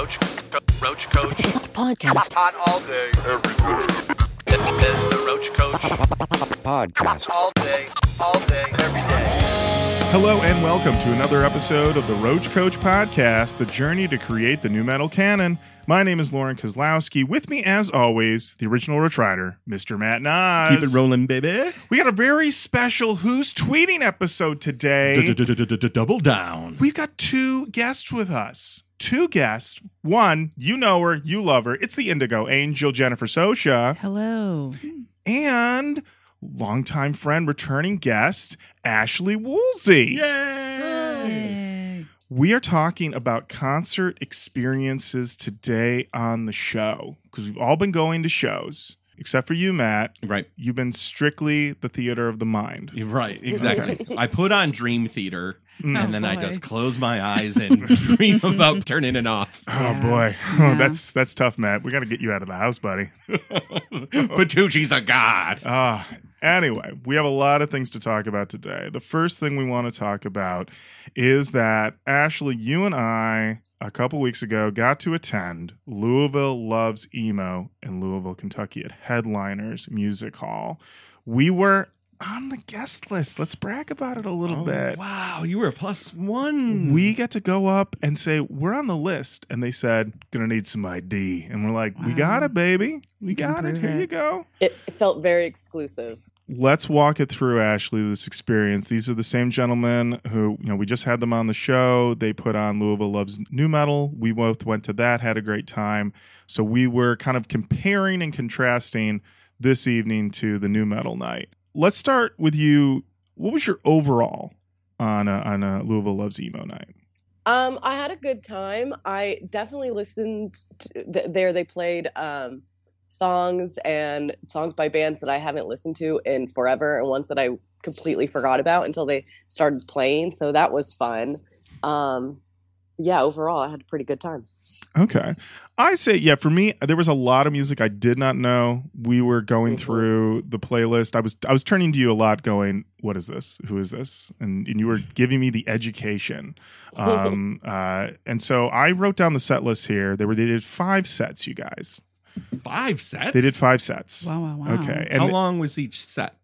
Roach, Roach Koach. Podcast. Hot all day, every day. Is the Roach Koach. Podcast. All day, all day, every day. Hello and welcome to another episode of the Roach Koach Podcast, the journey to create the new metal canon. My name is Lorin Kozlowski. With me, as always, the original Roach Rider, Mr. Matt Nas. Keep it rolling, baby. We got a very special Who's Tweeting episode today. Double down. We've got two guests with us. Two guests. One, you know her, you love her. It's the Indigo Angel, Jennifer Socia, Hello. and longtime friend, returning guest, Ashley Woolsey. Yay. We are talking about concert experiences today on the show because we've all been going to shows, except for you, Matt. Right. You've been strictly the theater of the mind. Right. Exactly. I put on Dream Theater Mm. and Oh, then I boy. just close my eyes and dream about turning it off. Oh boy, Yeah. that's that's tough, Matt. We got to get you out of the house, buddy. Petrucci's a god. Ah, anyway, we have a lot of things to talk about today. The first thing we want to talk about is that Ashley, you and I, a couple weeks ago, got to attend Louisville Loves Emo in Louisville, Kentucky at Headliners Music Hall. We were on the guest list. Let's brag about it a little Oh, bit. Wow, you were a plus one. We get to go up and say, We're on the list. And they said, Gonna need some ID. And we're like, We got it, baby. We can got it. prove Here it. you go. It it felt very exclusive. let's walk it through ashley this experience these are the same gentlemen who you know we just had them on the show they put on louisville loves new metal we both went to that had a great time so we were kind of comparing and contrasting this evening to the new metal night let's start with you what was your overall on a, on a louisville loves emo night Um, I had a good time. I definitely listened. To, th- there, they played um, songs and songs by bands that I haven't listened to in forever, and ones that I completely forgot about until they started playing. So that was fun. Um, yeah, overall, I had a pretty good time. Okay. I say, yeah, for me, there was a lot of music I did not know. We were going Mhm. through the playlist. I was I was turning to you a lot going, what is this? Who is this? And, and you were giving me the education. Um, uh, and so I wrote down the set list here. They were they did five sets, you guys. five sets. They did five sets. Wow, wow, wow. Okay. How long was each set?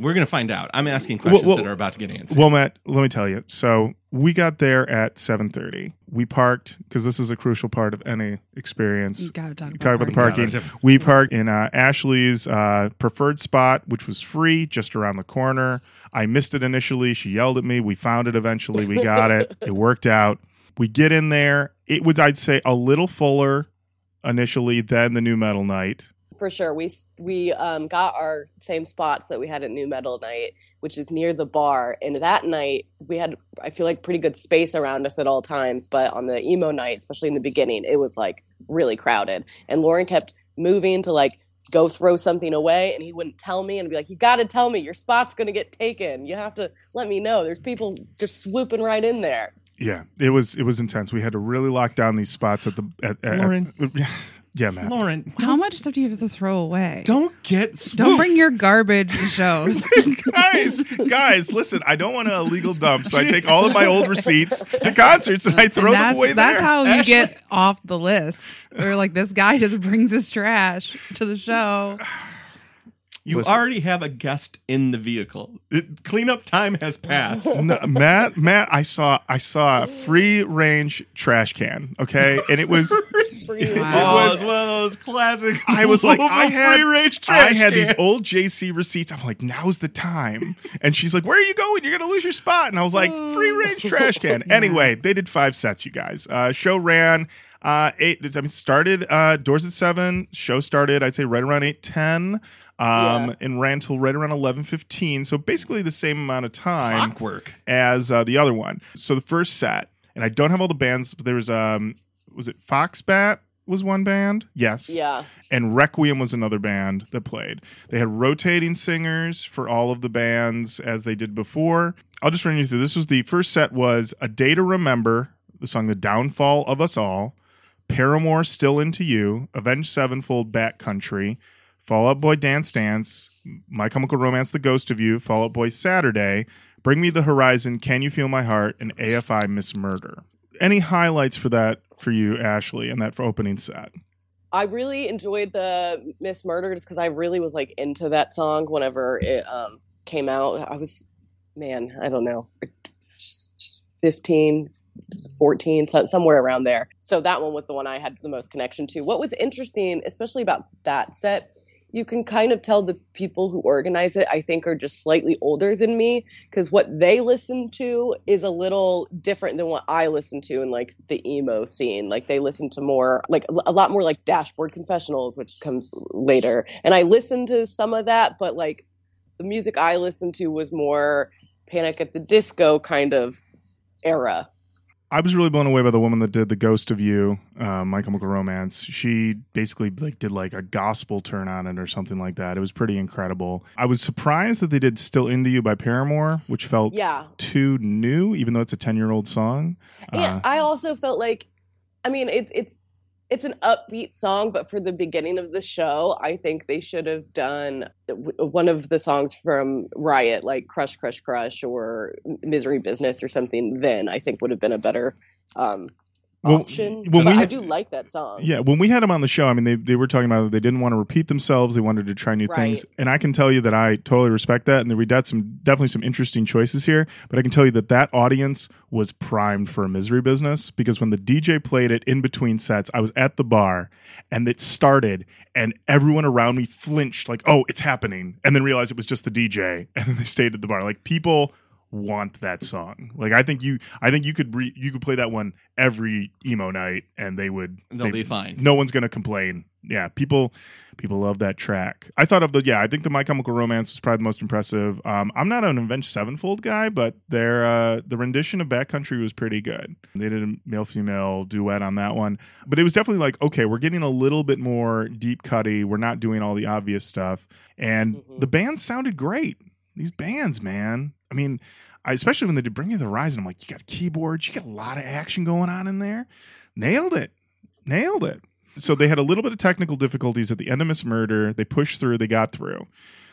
We're gonna find out. I'm asking questions well- that are about to get answered. well, Matt, let me tell you. So we got there at seven thirty. We parked because this is a crucial part of any experience. You gotta talk about, Talk about the parking. parking. We parked in uh, Ashley's uh, preferred spot, which was free, just around the corner. I missed it initially. She yelled at me. We found it eventually. We got it. It worked out. We get in there. It was, I'd say, a little fuller initially than the new metal night. For sure, we we um, got our same spots that we had at New Metal Night, which is near the bar. And that night, we had I feel like pretty good space around us at all times. But on the emo night, especially in the beginning, it was like really crowded. And Lorin kept moving to like go throw something away, and he wouldn't tell me, and be like, "You got to tell me, your spot's gonna get taken. You have to let me know. There's people just swooping right in there." Yeah, it was it was intense. We had to really lock down these spots at the at, at, Lorin. yeah, Matt. Lorin, How much stuff do you have to throw away? don't get Don't bring your garbage to shows. guys, guys, listen. I don't want an illegal dump, so I take all of my old receipts to concerts and I throw And them away that's there. how you get off the list. Or like this guy just brings his trash to the show. You Listen. already have a guest in the vehicle. It, cleanup time has passed. No, Matt, Matt, I saw I saw a free range trash can, okay, and it was Free- Wow. Oh, was- it's one of those classic. I was like, I had- free range I had these old JC receipts. I'm like, now's the time. And she's like, Where are you going? You're gonna lose your spot. And I was like, free range trash can. Yeah. Anyway, they did five sets, you guys. Uh, show ran uh eight I mean started uh doors at seven. Show started, I'd say right around eight ten. Um Yeah. and ran till right around eleven fifteen. So basically the same amount of time Clockwork. as uh, the other one. So the first set, and I don't have all the bands. But there was um, was it Foxbat was one band? Yes. Yeah. And Requiem was another band that played. They had rotating singers for all of the bands as they did before. I'll just run you through. This was the first set was A Day to Remember, the song The Downfall of Us All, Paramore Still Into You, Avenged Sevenfold Bat Country, Fall Out Boy Dance Dance, My Chemical Romance The Ghost of You, Fall Out Boy Saturday, Bring Me the Horizon, Can You Feel My Heart, and AFI Miss Murder. any highlights for that for you, Ashley, and that for opening set? I really enjoyed the Miss Murder just because I really was like into that song whenever it um, came out. I was, man, I don't know, 15, 14, somewhere around there. So that one was the one I had the most connection to. What was interesting, especially about that set, you can kind of tell the people who organize it, I think, are just slightly older than me because what they listen to is a little different than what I listen to in like the emo scene. Like they listen to more, like a lot more like Dashboard Confessionals, which comes later. And I listened to some of that, but like the music I listened to was more Panic at the Disco kind of era. I was really blown away by the woman that did the Ghost of You, uh, My Chemical Romance. She basically like did like a gospel turn on it or something like that. It was pretty incredible. I was surprised that they did "Still Into You" by Paramore, which felt Yeah. too new, even though it's a ten year old song. Yeah, Uh, I also felt like, I mean, it, it's it's an upbeat song, but for the beginning of the show, I think they should have done one of the songs from Riot, like "Crush, Crush, Crush" or "Misery Business" or something. Then I think would have been a better um, Well, option. when we- I do like that song. Yeah, when we had them on the show, I mean, they, they were talking about that they didn't want to repeat themselves. They wanted to try new things, and I can tell you that I totally respect that. And we got some definitely some interesting choices here. But I can tell you that that audience was primed for a misery business because when the DJ played it in between sets, I was at the bar and it started, and everyone around me flinched, like, "Oh, it's happening," and then realized it was just the DJ, and then they stayed at the bar. Like people want that song. Like I think you, I think you could re, you could play that one every emo night, and they would They'll they- be fine. no one's gonna complain. Yeah, people people love that track. I thought of the yeah, I think the My Chemical Romance was probably the most impressive. Um, I'm not an Avenged Sevenfold guy, but their uh, the rendition of Bat Country was pretty good. They did a male female duet on that one, but it was definitely like okay, we're getting a little bit more deep cutty. We're not doing all the obvious stuff, and Mhm. the band sounded great. These bands, man. I mean. I, especially when they did Bring Me the Horizon, I'm like, you got keyboards, you got a lot of action going on in there. Nailed it nailed it. So they had a little bit of technical difficulties at the end of Miss Murder. They pushed through, they got through.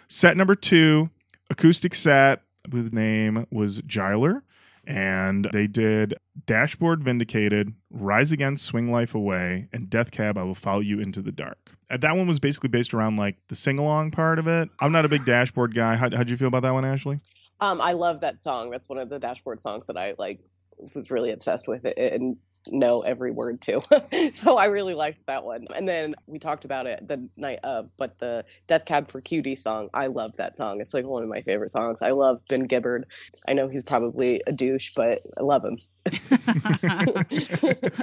Set number two, acoustic set, I believe the name was Giler. And they did Dashboard Vindicated, Rise Again, Swing Life Away, and Death Cab, I Will Follow You Into the Dark. And that one was basically based around like the sing along part of it. I'm not a big dashboard guy. How, how'd you feel about that one, Ashley? Um, I love that song. That's one of the Dashboard songs that I like was really obsessed with it and know every word to. so I really liked that one. And then we talked about it the night of, but the Death Cab for Cutie song, I love that song. It's like one of my favorite songs. I love Ben Gibbard. I know he's probably a douche, but I love him.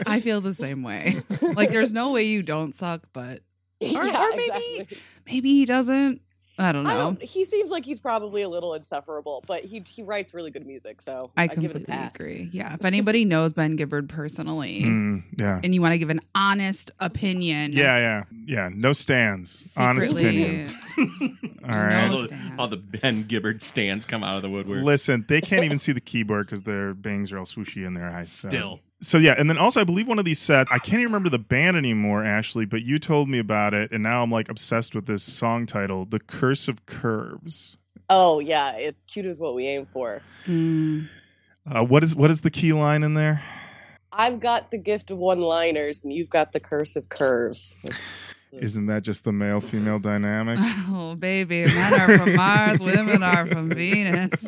I feel the same way. Like, there's no way you don't suck, but Or- or maybe- maybe he doesn't. I don't I know. don't, he seems like he's probably a little insufferable, but he he writes really good music, so I I give it a completely pass. agree. Yeah. If anybody knows Ben Gibbard personally Mm, yeah. and you want to give an honest opinion, Yeah, yeah. Yeah. No stands. Honest opinion. All right. No all, the, all the Ben Gibbard stands come out of the woodwork. Listen, they can't even see the keyboard because their bangs are all swooshy in their eyes. So. Still. So yeah, and then also I believe one of these sets, I can't even remember the band anymore, Ashley, but you told me about it, and now I'm like obsessed with this song title, "The Curse of Curves." Oh yeah, it's Cute Is What We Aim For. Mm. Uh, what is what is the key line in there? I've got the gift of one-liners, and you've got the curse of curves. It's- Isn't that just the male female dynamic? Oh, baby. Men are from Mars, women are from Venus.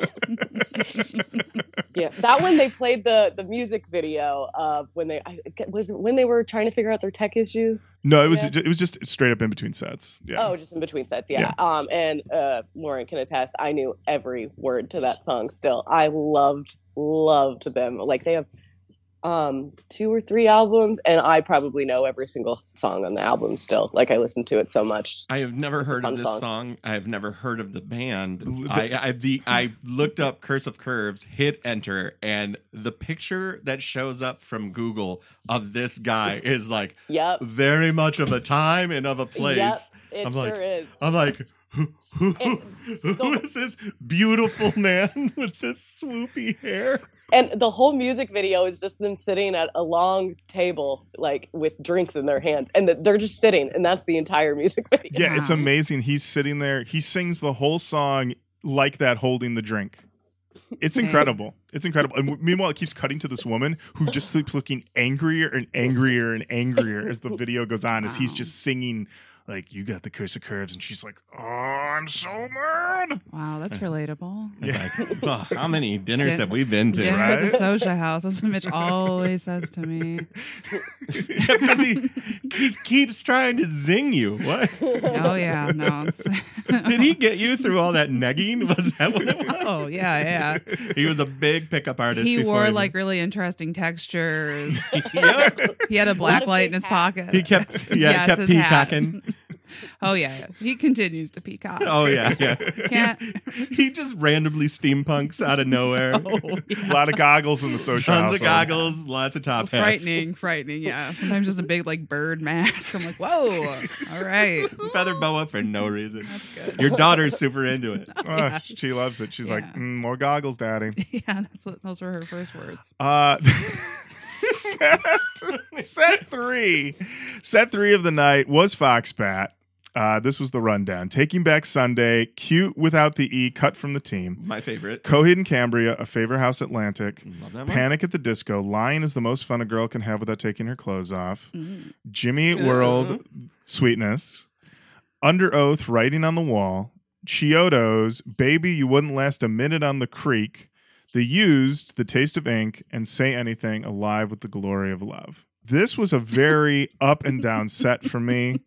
yeah, that one they played the the music video of when they I, was it when they were trying to figure out their tech issues. No, it was it was just straight up in between sets. Yeah. Oh, just in between sets, yeah. Um, and uh, Lorin can attest. I knew every word to that song. Still, I loved loved them. Like they have um two or three albums, and I probably know every single song on the album. Still, like I listen to it so much. I have never It's heard of this song. song. I have never heard of the band. The- I I, the, I looked up Curse of Curves, hit enter, and the picture that shows up from Google of this guy is like Yep, very much of a time and of a place. Yep. it I'm sure like- is. I'm like, who, who, And who the- is this beautiful man with this swoopy hair? And the whole music video is just them sitting at a long table, like with drinks in their hand, and they're just sitting, and that's the entire music video. Yeah, it's amazing. He's sitting there. He sings the whole song like that, holding the drink. It's incredible. It's incredible. And meanwhile, it keeps cutting to this woman who just keeps looking angrier and angrier and angrier as the video goes on, as he's just singing like "You got the curse of curves," and she's like, "Oh, I'm so mad." Wow, that's relatable. It's like, oh, how many dinners Din- have we been to? Dinner right? at the Socia House. That's what Mitch always says to me. Yeah, because he, he keeps trying to zing you. What? Oh yeah, no. Did he get you through all that negging? Was that what it was? Oh yeah, yeah. He was a big pickup artist. He before wore like really interesting textures. Yep. He had a black light in his hats. pocket. He kept yeah Yes, kept his hat. peacocking. Oh yeah, yeah. He continues to peacock. Oh yeah, yeah. Can't- He just randomly steampunks out of nowhere. Oh, A lot of goggles in the Socia Tons household. of goggles, lots of top hats. Frightening, frightening. Yeah. Sometimes just a big like bird mask. I'm like, whoa. All right. Feather boa for no reason. That's good. Your daughter's super into it. Oh, Yeah. She loves it. She's like, mm, "More goggles, daddy." yeah, that's what those were her first words. Uh, set, set three, set three of the night was Foxbat. Uh, this was the rundown. Taking Back Sunday, cute without the E, cut from the team. My favorite. Coheed and Cambria, A Favor House Atlantic. Love that one. Panic at the Disco. Lying is the most fun a girl can have without taking her clothes off. Mm. Jimmy Eat World, Sweetness. Under Oath, Writing on the Wall. Chiodos, Baby, You Wouldn't Last a Minute on the Creek. The Used, The Taste of Ink, and Say Anything, Alive with the Glory of Love. This was a very up and down set for me.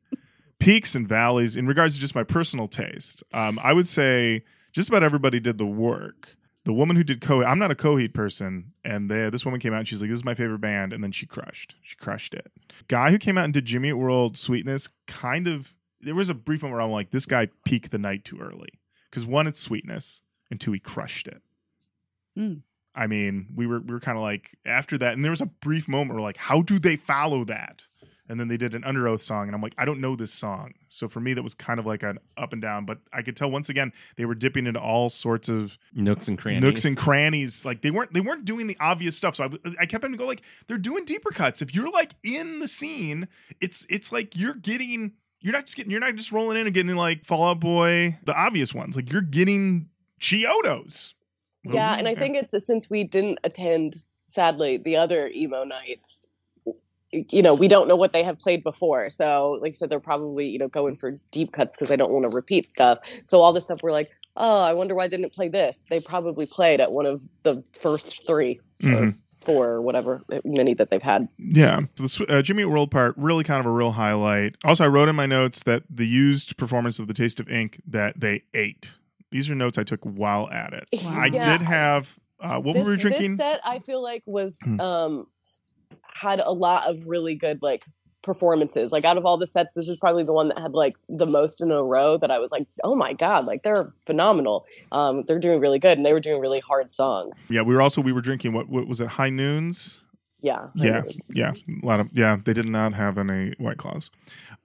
Peaks and valleys in regards to just my personal taste. Um, I would say just about everybody did the work. The woman who did Coheed, I'm not a Coheed person, and they, this woman came out and she's like, "This is my favorite band," and then she crushed. She crushed it. Guy who came out and did Jimmy Eat World Sweetness, kind of. There was a brief moment where I'm like, "This guy peaked the night too early," because one, it's Sweetness, and two, he crushed it. Mm. I mean, we were we were kind of like after that, and there was a brief moment where we're like, "How do they follow that?" And then they did an Under Oath song, and I'm like, I don't know this song. So for me, that was kind of like an up and down. But I could tell once again they were dipping into all sorts of Nooks and crannies. nooks and crannies. Like they weren't they weren't doing the obvious stuff. So I, I kept having to go like they're doing deeper cuts. If you're like in the scene, it's it's like you're getting you're not just getting you're not just rolling in and getting like Fallout Boy, the obvious ones. Like you're getting Chiodos. Yeah, and I think it's since we didn't attend, sadly, the other emo nights. You know, we don't know what they have played before, so like I said, they're probably you know going for deep cuts because they don't want to repeat stuff. So all this stuff, we're like, oh, I wonder why they didn't play this. They probably played at one of the first 3 or Mhm. four or whatever many that they've had. Yeah, so the uh, Jimmy World part really kind of a real highlight. Also, I wrote in my notes that the used performance of the Taste of Ink that they ate. These are notes I took while at it. Wow. I Yeah. did have uh, what this, were we drinking? This set I feel like was Hmm. um had a lot of really good like performances. Like out of all the sets, this is probably the one that had like the most in a row that I was like, oh my god, like they're phenomenal. Um, they're doing really good, and they were doing really hard songs. yeah, we were also we were drinking what, what was it? High Noons. Yeah, Yeah, yeah, a lot of yeah. They did not have any White Claws.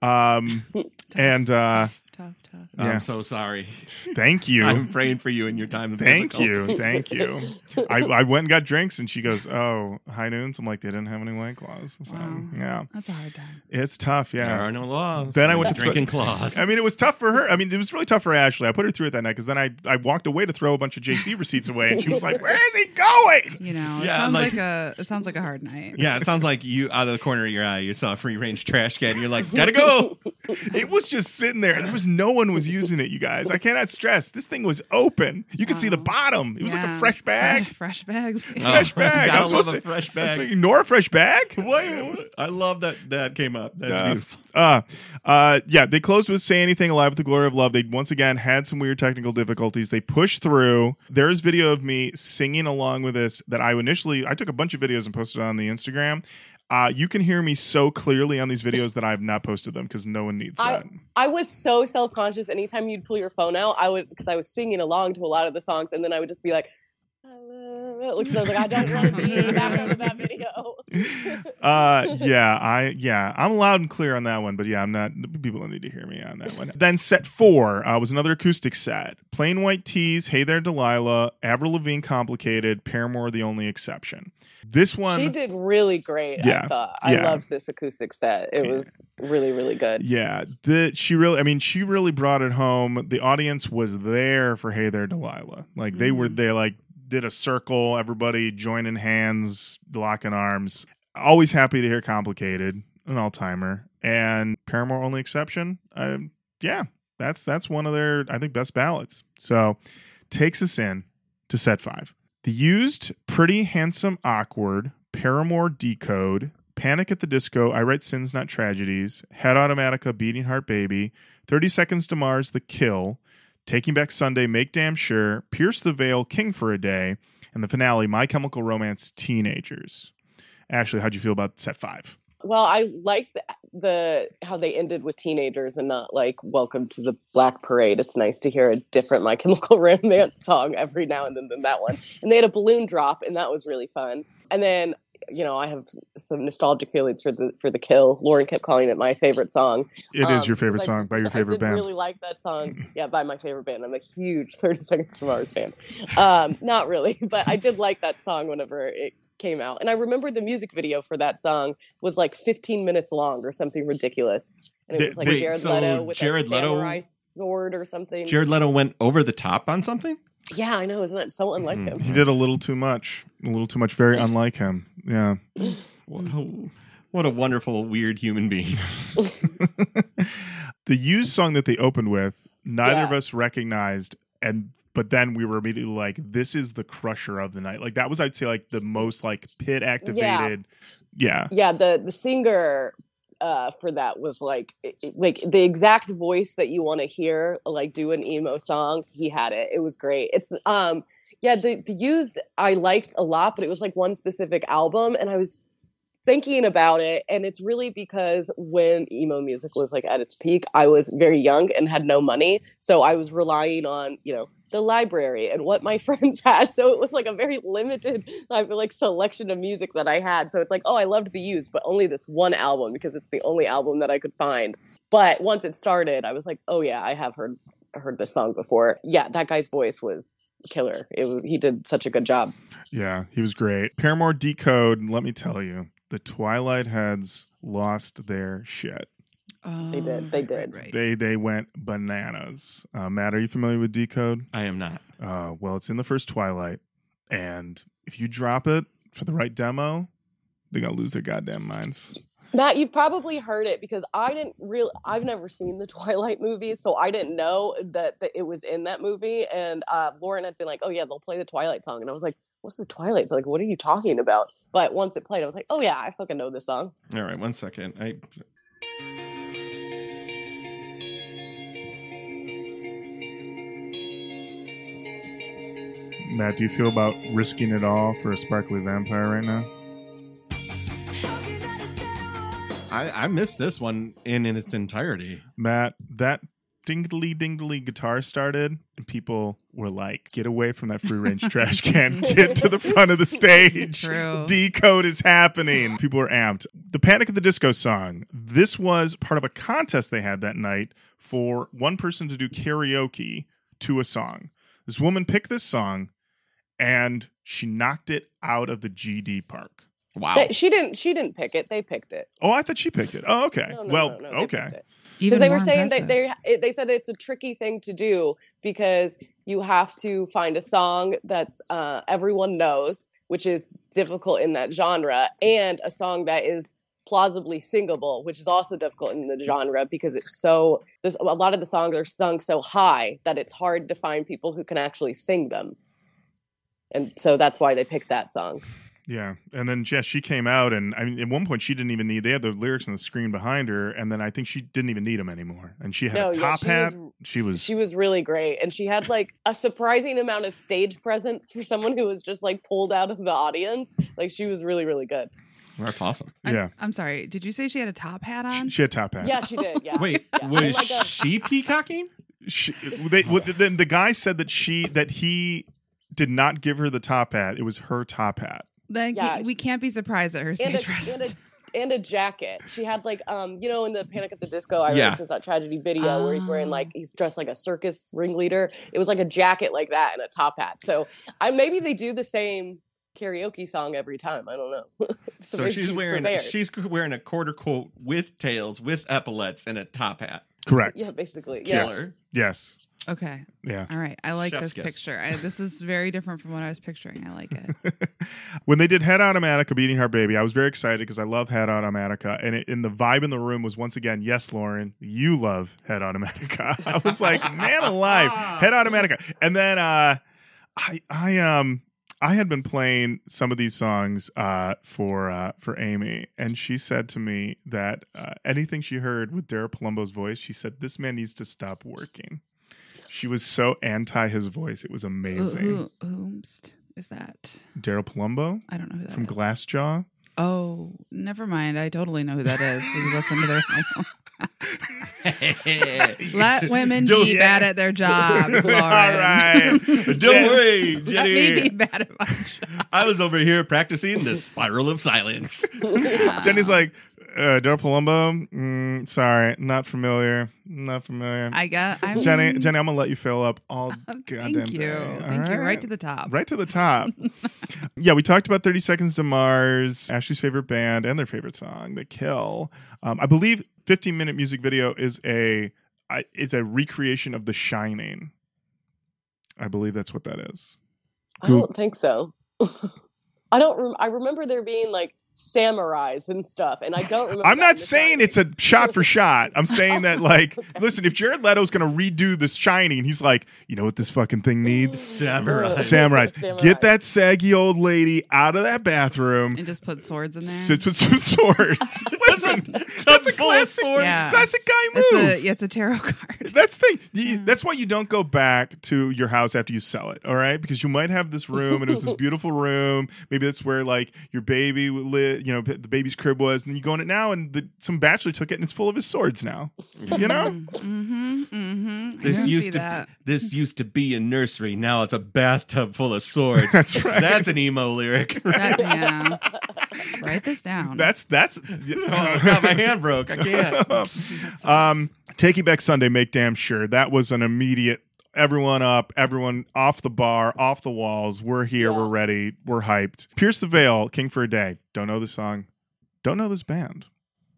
Um, and uh, Tough, tough. Um, yeah. I'm so sorry. thank you. I'm praying for you in your time of Thank you, thank you. I, I went and got drinks, and she goes, "Oh, high noons." I'm like, they didn't have any white claws. So Wow. yeah, That's a hard time. it's tough. yeah. There Yeah. are no laws. Then I went to drinking claws. I mean, it was tough for her. I mean, it was really tough for Ashley. I put her through it that night because then I, I walked away to throw a bunch of JC receipts away, and she was like, "Where is he going?" You know, it Yeah, sounds like- like, a it sounds like a hard night. yeah, it sounds like you out of the corner of your eye, you saw a free range trash can. And you're like, gotta go. It was just sitting there, and there was no one was using it. You guys, I cannot stress. This thing was open. You could see the bottom. It was like a fresh bag. Fresh bag. Fresh bag. I Gotta was love supposed a to- fresh I was bag. thinking, Nora fresh bag. What? I love that that came up. That's Yeah. beautiful. Uh, uh, yeah, they closed with "Say Anything Alive with the Glory of Love." They once again had some weird technical difficulties. They pushed through. There is video of me singing along with this that I initially I took a bunch of videos and posted on the Instagram. Uh, you can hear me so clearly on these videos that I have not posted them because no one needs I- that. I was so self conscious. Anytime you'd pull your phone out, I would because I was singing along to a lot of the songs, and then I would just be like. I was like, I don't want to be in the background of that video. uh yeah i yeah i'm loud and clear on that one but yeah i'm not people don't need to hear me on that one then set four uh, was another acoustic set plain white tees hey there delilah avril lavigne complicated paramore the only exception this one she did really great. Yeah, I thought I yeah. loved this acoustic set. It Yeah. was really, really good. yeah the she really i mean she really brought it home the audience was there for hey there delilah like they were Mhm. there like did a circle, everybody joining hands, locking arms. Always happy to hear "Complicated," an all timer, and Paramore only exception. Um, yeah, that's that's one of their I think best ballads. So takes us in to set five. The used, pretty handsome, awkward, Paramore decode, Panic at the Disco, I Write Sins Not Tragedies, Head Automatica, Beating Heart Baby, 30 Seconds to Mars, The Kill, Taking Back Sunday, Make Damn Sure, Pierce the Veil, King for a Day, and the finale, My Chemical Romance, Teenagers. Ashley, how'd you feel about set five? Well, I liked the, the how they ended with teenagers and not like "Welcome to the Black Parade." It's nice to hear a different My Chemical Romance song every now and then than that one. And they had a balloon drop, and that was really fun. And then you know, I have some nostalgic feelings for the for the kill. Lorin kept calling it my favorite song. It is Um, your favorite song by your I favorite did band. really like that song. Yeah, by my favorite band. I'm a huge 30 Seconds to Mars fan. Um, not really, but I did like that song whenever it came out. And I remember the music video for that song was like 15 minutes long or something ridiculous. And it They- was like they- Jared so Leto with Jared a Leto- samurai sword or something. Jared Leto went over the top on something. Yeah, I know. Isn't that so unlike Hmm. him? He did a little too much. A little too much, very unlike him. Yeah. What a, what a wonderful, weird human being. the used song that they opened with, neither of us recognized, and but then we were immediately like, "This is the crusher of the night." Like that was, I'd say, like the most like pit activated. Yeah, yeah the the singer uh for that was like like the exact voice that you want to hear like do an emo song he had it it was great. It's um yeah the the used i liked a lot but it was like one specific album and i was thinking about it and it's really because when emo music was like at its peak i was very young and had no money so i was relying on you know the library and what my friends had so it was like a very limited like, selection of music that i had so it's like oh i loved the used but only this one album because it's the only album that i could find but once it started i was like oh yeah i have heard heard this song before yeah that guy's voice was killer it, he did such a good job yeah, he was great. Paramore Decode. Let me tell you, the Twilight Heads lost their shit. They did, they did. Right, right. They they went bananas. Uh, Matt, are you familiar with Decode? I am not. Uh, well, it's in the first Twilight, and if you drop it for the right demo, they're gonna lose their goddamn minds. Matt, you've probably heard it because I didn't real I've never seen the Twilight movie, so I didn't know that, that it was in that movie. And uh, Lorin had been like, "Oh yeah, they'll play the Twilight song," and I was like, "What's the Twilight?" song? like, what are you talking about? But once it played, I was like, "Oh yeah, I fucking know this song." All right, one second. I Matt, do you feel about risking it all for a sparkly vampire right now? I, I missed this one in, in its entirety. Matt, that dingly dingly guitar started, and people were like, "Get away from that free range trash can! Get to the front of the stage! True. Decode is happening!" People are amped. The Panic at the Disco song. This was part of a contest they had that night for one person to do karaoke to a song. This woman picked this song, and she knocked it out of the GD park. Wow. They- she didn't. She didn't pick it. They picked it. Oh, I thought she picked it. Oh, okay. No, no, well, no, no, they okay. picked it. Even because they were saying that impressive. they they said it's a tricky thing to do because you have to find a song that's uh, everyone knows, which is difficult in that genre, and a song that is plausibly singable, which is also difficult in the genre because it's so. There's a lot of the songs are sung so high that it's hard to find people who can actually sing them, and so that's why they picked that song. Yeah, and then Jess, she came out, and I mean, at one point she didn't even need. They had the lyrics on the screen behind her, and then I think she didn't even need them anymore. And she had No, a yeah, top she hat. was- she was. She was really great, and she had like a surprising amount of stage presence for someone who was just like pulled out of the audience. Like she was really, really good. That's awesome. I- yeah, I'm sorry. Did you say she had a top hat on? she had top hat. Yeah, she did. Yeah. Wait, Yeah. was my God. she peacocking? She, they, well, then the guy said that she that he did not give her the top hat. It was her top hat. Then Yeah, we can't be surprised at her and stage a, and a and a jacket. She had like um you know in the Panic at the Disco I Yeah. wrote since that tragedy video where he's wearing Oh. like he's dressed like a circus ringleader. It was like a jacket like that and a top hat. So I maybe they do the same karaoke song every time. I don't know. So, maybe she's wearing prepared. she's wearing a quarter coat with tails, with epaulets, and a top hat. Correct. yeah basically yeah. Killer. Yes. Okay. Yeah. All right. I like Chef's this kiss. picture. I, this is very different from what I was picturing. I like it. when they did Head Automatica beating Heart Baby, I was very excited because I love Head Automatica. And it, and the vibe in the room was once again, yes, Lorin, you love Head Automatica. I was like, man alive, Head Automatica. And then uh I I um I had been playing some of these songs uh, for uh, for Amy, and she said to me that uh, anything she heard with Daryl Palumbo's voice, she said this man needs to stop working. She was so anti his voice; it was amazing. who, whomst is that? Daryl Palumbo I don't know who that from is. Glassjaw. Oh, never mind. I totally know who that is. We listen to their. Let women Don't- be bad at their jobs, Lorin. All right. Don't Jen- worry, Let me be bad at my job. I was over here practicing the spiral of silence. Jenny's like, uh, Daryl Palumbo. Mm, sorry, not familiar. Not familiar. I got. I'm Jenny, Jenny, I'm gonna let you fill up all goddamn Thank you. day. Thank All you. Right to the top. right to the top. yeah, we talked about 30 Seconds to Mars, Ashley's favorite band, and their favorite song, The Kill. Um, I believe 15 minute music video is a I- is a recreation of The Shining. I believe that's what that is. I don't think so. I don't. Rem- I remember there being like samurais and stuff, and I don't remember. I'm not saying Shining. it's a shot for shot. I'm saying that, like, Okay. listen, if Jared Leto's going to redo The Shining, and he's like, you know what this fucking thing needs? Samurai. Samurais. Samurais. Get that saggy old lady out of that bathroom. And just put swords in there. Sit with some swords. Listen, that's a full of classic, swords. Yeah. classic guy It's move. a, yeah, it's a tarot card. That's the thing. Yeah. That's why you don't go back to your house after you sell it. All right, because you might have this room and it was this beautiful room. Maybe that's where like your baby lit. You know, the baby's crib was, and then you go in it now, and the, some bachelor took it, and it's full of his swords now. You know. Mm-hmm. Mm-hmm. This used to that. this used to be a nursery. Now it's a bathtub full of swords. That's right. That's an emo lyric. That- yeah. Write this down. That's that's. oh god, my hand broke. I can't. Um, Take You Back Sunday. Make damn sure that was an immediate. Everyone up, everyone off the bar, off the walls. We're here, Yeah. we're ready, we're hyped. Pierce the Veil, King for a Day. Don't know the song. Don't know this band.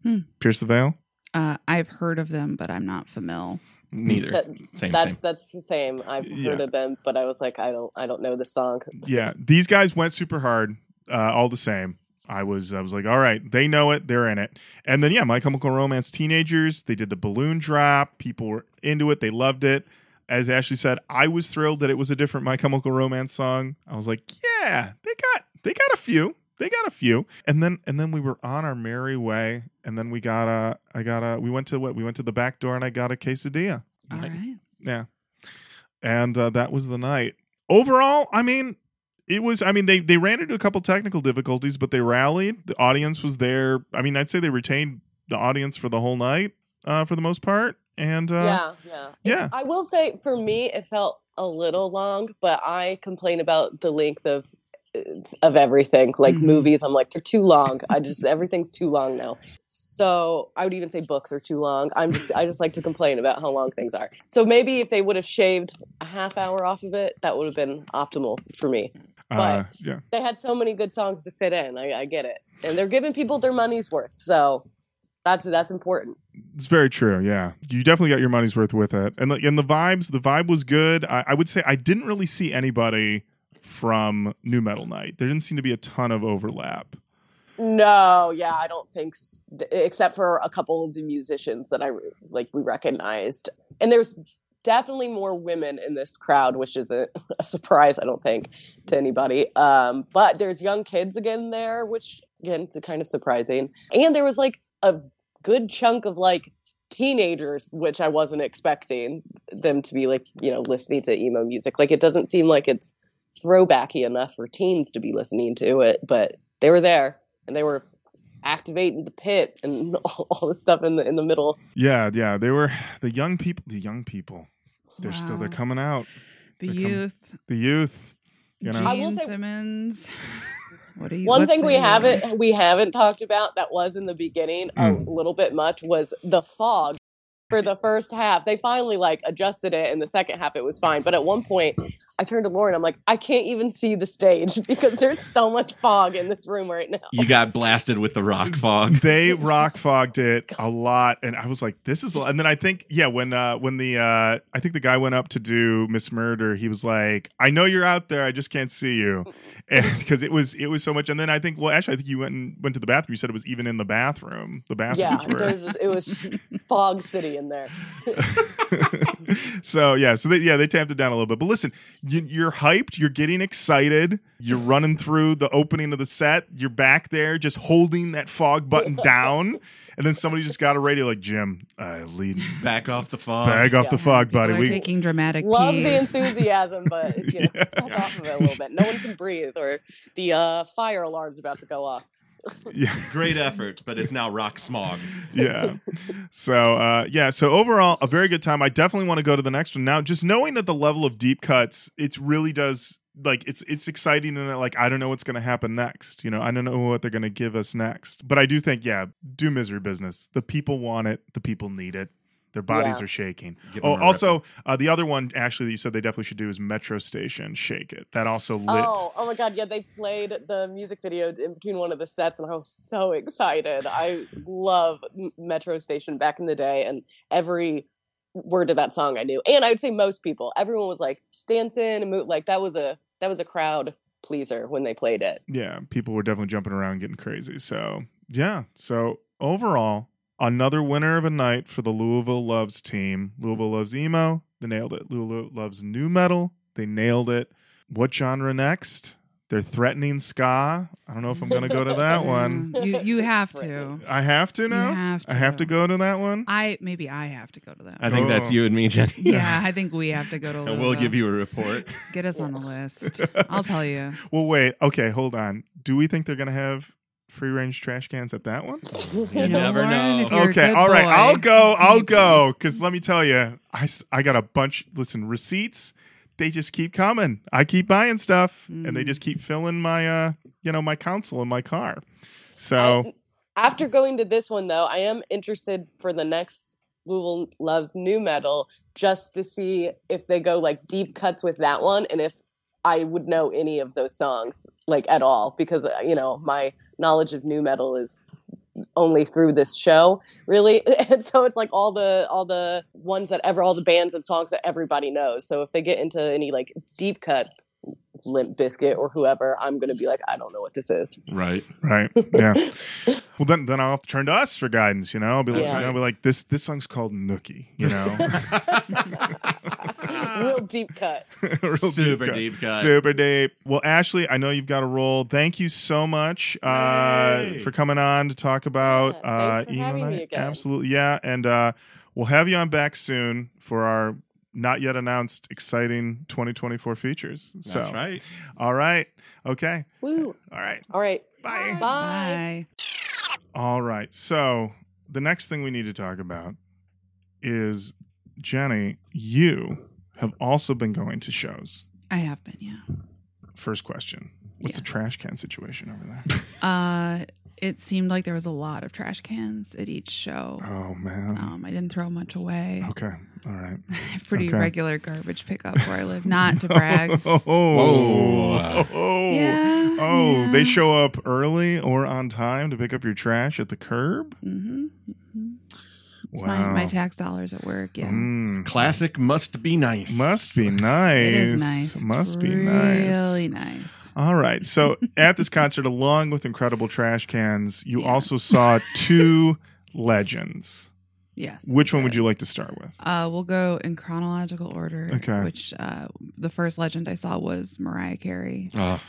Hmm. Pierce the Veil. Uh, I've heard of them, but I'm not familiar. Neither. That- same, that's same. that's the same. I've Yeah. heard of them, but I was like, I don't, I don't know the song. yeah, these guys went super hard, uh, all the same. I was, I was like, all right, they know it, they're in it. And then, yeah, My Chemical Romance teenagers, they did the balloon drop. People were into it, they loved it. As Ashley said, I was thrilled that it was a different My Chemical Romance song. I was like, yeah, they got, they got a few, they got a few. And then, and then we were on our merry way. And then we got a, I got a, we went to what? We went to the back door and I got a quesadilla. All Nice. right. Yeah. And uh, that was the night. Overall, I mean, it was I mean they they ran into a couple technical difficulties, but they rallied. The audience was there. I mean, I'd say they retained the audience for the whole night uh, for the most part. And uh, yeah, yeah, yeah. I will say, for me, it felt a little long, but I complain about the length of of everything. Like Mhm. movies, I'm like they're too long. I just everything's too long now. So I would even say books are too long. I'm just I just like to complain about how long things are. So maybe if they would have shaved a half hour off of it, that would have been optimal for me. uh, yeah. They had so many good songs to fit in. I, I get it, and they're giving people their money's worth. So that's that's important. It's very true. Yeah, you definitely got your money's worth with it, and the, and the vibes. The vibe was good. I, I would say I didn't really see anybody from New Metal Night. There didn't seem to be a ton of overlap. No, yeah, I don't think, except for a couple of the musicians that I like we recognized, and there's definitely more women in this crowd, which isn't a surprise, I don't think, to anybody. Um, but there's young kids again there, which again, it's kind of surprising, and there was like a good chunk of like teenagers, which I wasn't expecting them to be like you know listening to emo music. Like it doesn't seem like it's throwbacky enough for teens to be listening to it, but they were there and they were activating the pit and all, all the stuff in the in the middle. Yeah, yeah. They were the young people. The young people. They're still they're coming out. The They're com- youth. The youth. You know. I will Gene say- Simmons. What do you? One thing we haven't we haven't talked about that was in the beginning a Mm. little bit much was the fog for the first half. They finally like adjusted it in the second half it was fine. But at one point I turned to Lorin, I'm like, I can't even see the stage because there's so much fog in this room right now. You got blasted with the rock fog. they rock fogged it a lot and i was like this is a lot. and then i think yeah when uh when the uh i think the guy went up to do miss murder he was like i know you're out there i just can't see you because it was it was so much and then i think well actually i think you went and went to the bathroom you said it was even in the bathroom the bathroom. Yeah, were just, it was fog city in there. so yeah so they, yeah they tamped it down a little bit but listen you, you're hyped you're getting excited you're running through the opening of the set you're back there just holding that fog button down and then somebody just got a radio like jim uh, lead Back off the fog. bag off the fog People buddy are we, taking dramatic Love the enthusiasm, but you know, Yeah. step off of it a little bit. No one can breathe, or the uh, fire alarm's about to go off. Yeah Great effort, but it's now rock smog. yeah. So uh, yeah. So overall, a very good time. I definitely want to go to the next one now. Just knowing that the level of deep cuts, it really does like it's it's exciting and that like I don't know what's going to happen next. You know, I don't know what they're going to give us next. But I do think yeah, do misery business. The people want it. The people need it. Their bodies Yeah. are shaking. Give Oh, also uh, the other one, Ashley, that you said they definitely should do is Metro Station Shake It. That also lit. Oh, oh my god, yeah, they played the music video in between one of the sets, and I was so excited. I love Metro Station back in the day, and every word of that song I knew. And I would say most people, everyone was like dancing and move, like that was a that was a crowd pleaser when they played it. yeah, people were definitely jumping around, getting crazy. So yeah. So overall, another winner of a night for the Louisville Loves team. Louisville loves emo. They nailed it. Louisville loves new metal. They nailed it. What genre next? They're threatening ska. I don't know if I'm going to go to that one. Mm, you you have to. I have to You now. have I have to to. go to that one. I maybe I have to go to that. I think that's you and me, Jenny. yeah, I think we have to go to. And we'll Louisville. give you a report. Get us on the list. I'll tell you. well, wait. Okay, hold on. Do we think they're going to have free range trash cans at that one? You You know, never Lorin, know. if you're a okay, good all right. boy, I'll go. I'll go. Because let me tell you, I, I got a bunch. Listen, receipts. They just keep coming. I keep buying stuff, and they Mm. just keep filling my uh, you know, my console in my car. So I- after going to this one though, I am interested for the next Louisville Loves New Metal just to see if they go like deep cuts with that one and if I would know any of those songs like at all because uh, you know my knowledge of new metal is only through this show really and so it's like all the all the ones that ever all the bands and songs that everybody knows so if they get into any like deep cut limp bizkit or whoever i'm gonna be like i don't know what this is Right. right, yeah. well, then then I'll have to turn to us for guidance. You know, I'll be like, Yeah. I'll be like, this this song's called Nookie. You know, real deep cut Real Super cut. deep cut. Super deep. Well, Ashley, I know you've got a role. Thank you so much uh, for coming on to talk about Yeah, uh, thanks for emo having me again. Absolutely, yeah. And uh, we'll have you on back soon for our not yet announced exciting 2024 features. That's so, right. all right, okay, Woo. all right, all right bye. bye Bye. All right. So the next thing we need to talk about is Jenny. You have also been going to shows. I have been, yeah. First question: What's Yeah. the trash can situation over there? Uh, it seemed like there was a lot of trash cans at each show. Oh man. Um, I didn't throw much away. Okay. All right. I have pretty Okay. regular garbage pickup where I live. Not to brag. Oh. Whoa. Oh. Yeah, Oh, yeah. they show up early or on time to pick up your trash at the curb. hmm hmm It's Wow. my, my tax dollars at work. Yeah. Mm. Classic must be nice. Must be nice. It is nice. It's Must be nice. Really nice. All right. So at this concert, along with incredible trash cans, you Yes. also saw two legends. Yes. Which one Uh, would you like to start with? Uh, we'll go in chronological order. Okay. Which uh, the first legend I saw was Mariah Carey. Oh,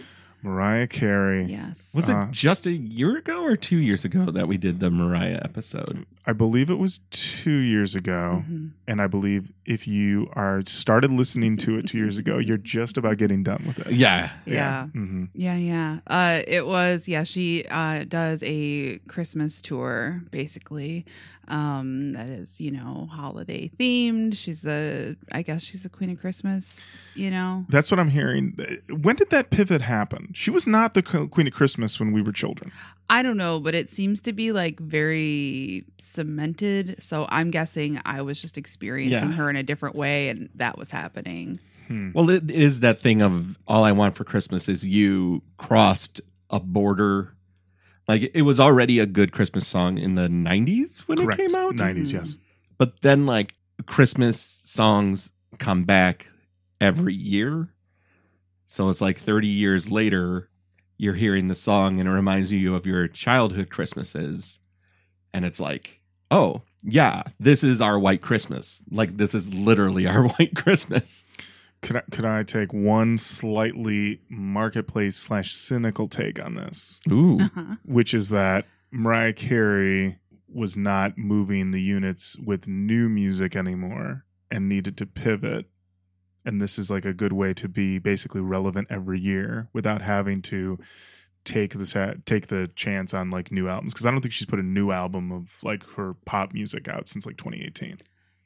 Mariah Carey. Yes. was Uh, it just a year ago or two years ago that we did the Mariah episode? I believe it was two years ago. Mhm. And I believe if you are started listening to it two years ago, you're just about getting done with it. Yeah. Yeah. hmm Yeah, yeah. Uh, it was yeah. She uh, does a Christmas tour basically. Um, that is you know holiday themed. She's the I guess she's the queen of Christmas. You know. That's what I'm hearing. When did that pivot happen? She was not the Queen of Christmas when we were children. I don't know, but it seems to be like very cemented. So I'm guessing I was just experiencing Yeah. her in a different way, and that was happening. Hmm. Well, it is that thing of all I want for Christmas is you crossed a border. Like it was already a good Christmas song in the 90s when Correct. it came out. 90s, yes. Mm. But then like Christmas songs come back every year. So it's like 30 years later you're hearing the song and it reminds you of your childhood Christmases and it's like, "Oh, yeah, this is our white Christmas. Like this is literally our white Christmas." Could I, could I take one slightly marketplace slash cynical take on this, Ooh. Uh-huh. which is that Mariah Carey was not moving the units with new music anymore and needed to pivot. And this is like a good way to be basically relevant every year without having to take the sa- take the chance on like new albums because I don't think she's put a new album of like her pop music out since like 2018.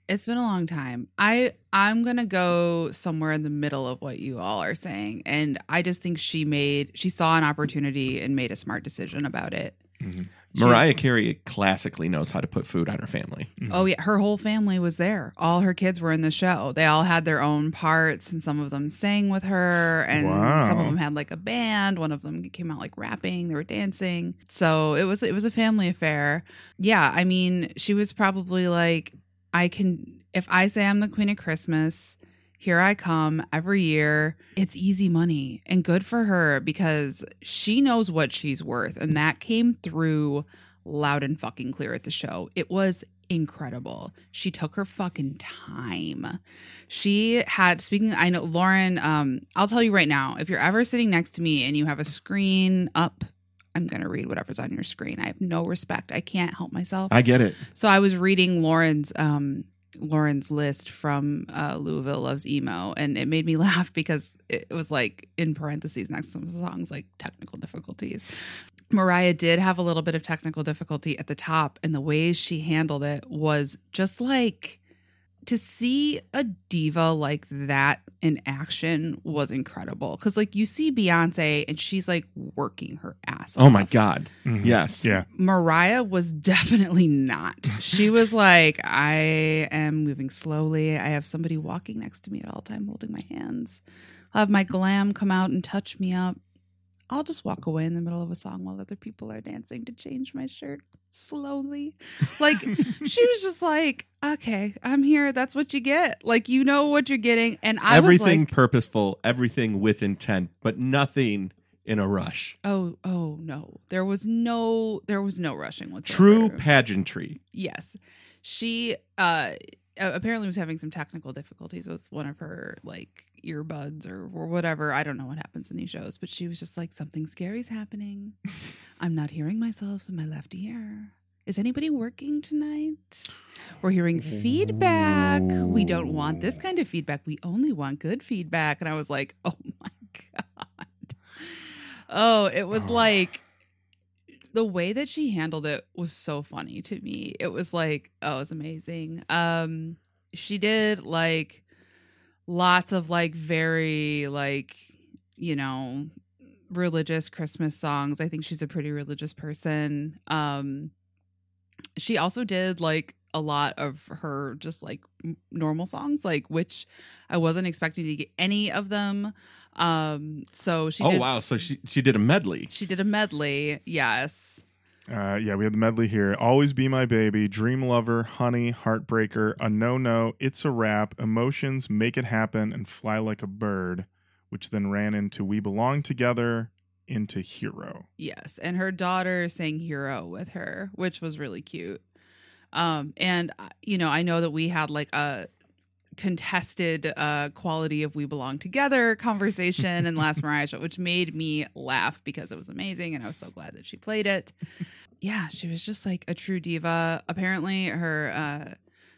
It's been a long time. I I'm gonna go somewhere in the middle of what you all are saying, and I just think she made she saw an opportunity and made a smart decision about it. Mhm. Mariah Carey classically knows how to put food on her family. Oh yeah, her whole family was there. All her kids were in the show. They all had their own parts, and some of them sang with her, and Wow. some of them had like a band. One of them came out like rapping. They were dancing. So it was it was a family affair. Yeah, I mean, she was probably like, I can if I say I'm the queen of Christmas. Here I come every year. It's easy money and good for her because she knows what she's worth. And that came through loud and fucking clear at the show. It was incredible. She took her fucking time. She had speaking I know Lorin um I'll tell you right now, if you're ever sitting next to me and you have a screen up, I'm going to read whatever's on your screen. I have no respect. I can't help myself. I get it. So I was reading Lorin's um Lorin's list from uh, Louisville Loves Emo, and it made me laugh because it was like in parentheses next to some songs like technical difficulties. Mariah did have a little bit of technical difficulty at the top, and the way she handled it was just like to see a diva like that in action was incredible. Because like you see Beyonce, and she's like working her ass. Oh my off. god. Mhm. Yes. Yeah. Mariah was definitely not. She was like, I am moving slowly. I have somebody walking next to me at all time holding my hands. I'll have my glam come out and touch me up. I'll just walk away in the middle of a song while other people are dancing to change my shirt slowly. Like she was just like, okay, I'm here. That's what you get. Like you know what you're getting. And I everything was like, purposeful, everything with intent, but nothing in a rush. oh, oh no. There was no there was no rushing whatsoever. True pageantry. yes she uh apparently was having some technical difficulties with one of her like earbuds or, or whatever. I don't know what happens in these shows but she was just like something scary's happening. I'm not hearing myself in my left ear. Is anybody working tonight? We're hearing feedback. We don't want this kind of feedback. We only want good feedback. And i was like oh my god. Oh it was ah. like the way that she handled it was so funny to me. It was like, oh, it was amazing. Um, she did like lots of like very like, you know, religious Christmas songs. I think she's a pretty religious person. Um, she also did like a lot of her just like normal songs, like which I wasn't expecting to get any of them. Um, so she oh did, wow, so she she did a medley. she did a medley. Yes. Uh, yeah, we have the medley here. Always Be My Baby, Dream Lover, Honey, Heartbreaker, A No No, It's a wrap, Emotions, Make It Happen, and Fly Like a Bird, which then ran into We Belong Together, into Hero. Yes, and her daughter sang "Hero" with her, which was really cute. Um, and uh, you know, I know that we had like a contested uh quality of "We Belong Together" conversation in last Mariah show, which made me laugh because it was amazing, and I was so glad that she played it. Yeah, she was just like a true diva. Apparently, her uh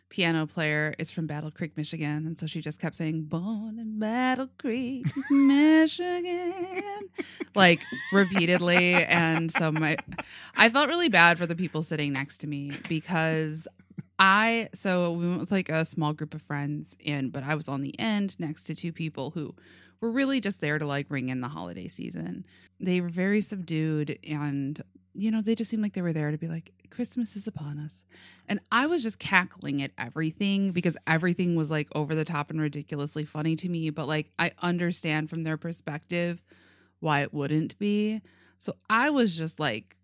piano player is from Battle Creek, Michigan, and so she just kept saying "Born in Battle Creek, Michigan," like repeatedly. And so my, I felt really bad for the people sitting next to me because I so we went with like a small group of friends, and but I was on the end next to two people who were really just there to like ring in the holiday season. They were very subdued and you know, they just seemed like they were there to be like Christmas is upon us. And I was just cackling at everything because everything was like over the top and ridiculously funny to me, but like I understand from their perspective why it wouldn't be. So I was just like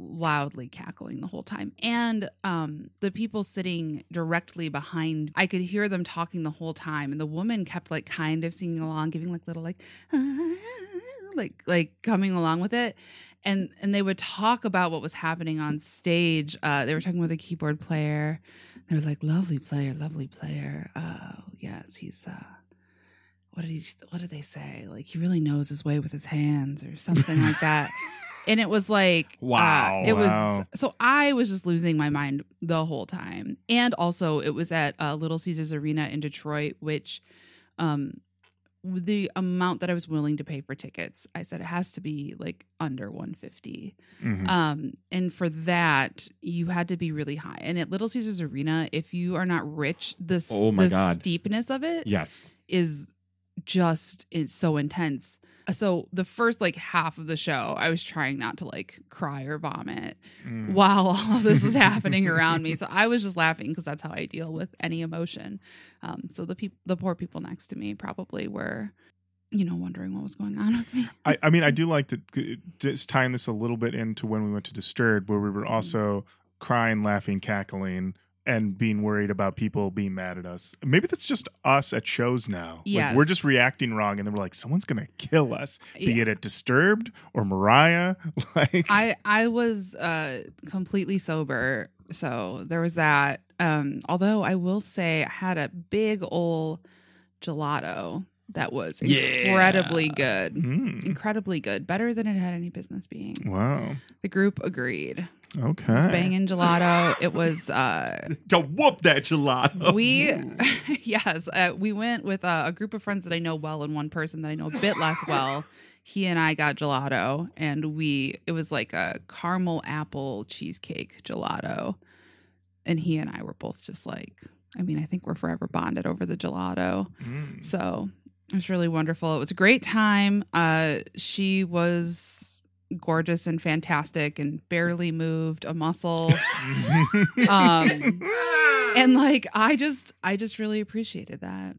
loudly cackling the whole time and um the people sitting directly behind i could hear them talking the whole time and the woman kept like kind of singing along giving like little like like like coming along with it and and they would talk about what was happening on stage uh they were talking with a keyboard player they were like lovely player lovely player oh yes he's uh what did he what did they say like he really knows his way with his hands or something like that and it was like uh, Wow. it Wow. was so i was just losing my mind the whole time and also it was at uh, little caesars arena in detroit which um the amount that i was willing to pay for tickets i said it has to be like under 150 Mhm. um and for that you had to be really high and at little caesars arena if you are not rich the, s- Oh my the God. steepness of it Yes. is just it's so intense. So the first like half of the show, I was trying not to like cry or vomit Mm. while all of this was happening around me. So I was just laughing because that's how I deal with any emotion. Um, so the people, the poor people next to me, probably were, you know, wondering what was going on with me. I, I mean, I do like that. Just tying this a little bit into when we went to Disturbed, where we Mm-hmm. were also crying, laughing, cackling, and being worried about people being mad at us. Maybe that's just us at shows now. Like, we're just reacting wrong, and then we're like, someone's gonna kill us. Be Yeah. it at Disturbed or Mariah. Like, I I was uh completely sober, so there was that. Um, although I will say I had a big old gelato that was Yeah. incredibly good. Mm. Incredibly good. Better than it had any business being. wow. The group agreed. It Okay. was banging gelato. It was uh Go whoop that gelato. we yes, uh, we went with uh, a group of friends that I know well and one person that I know a bit less well. He and I got gelato and we it was like a caramel apple cheesecake gelato. And he and I were both just like I mean, I think we're forever bonded over the gelato. Mm. So it was really wonderful. It was a great time. Uh, she was gorgeous and fantastic and barely moved a muscle. um, and like I just, I just really appreciated that.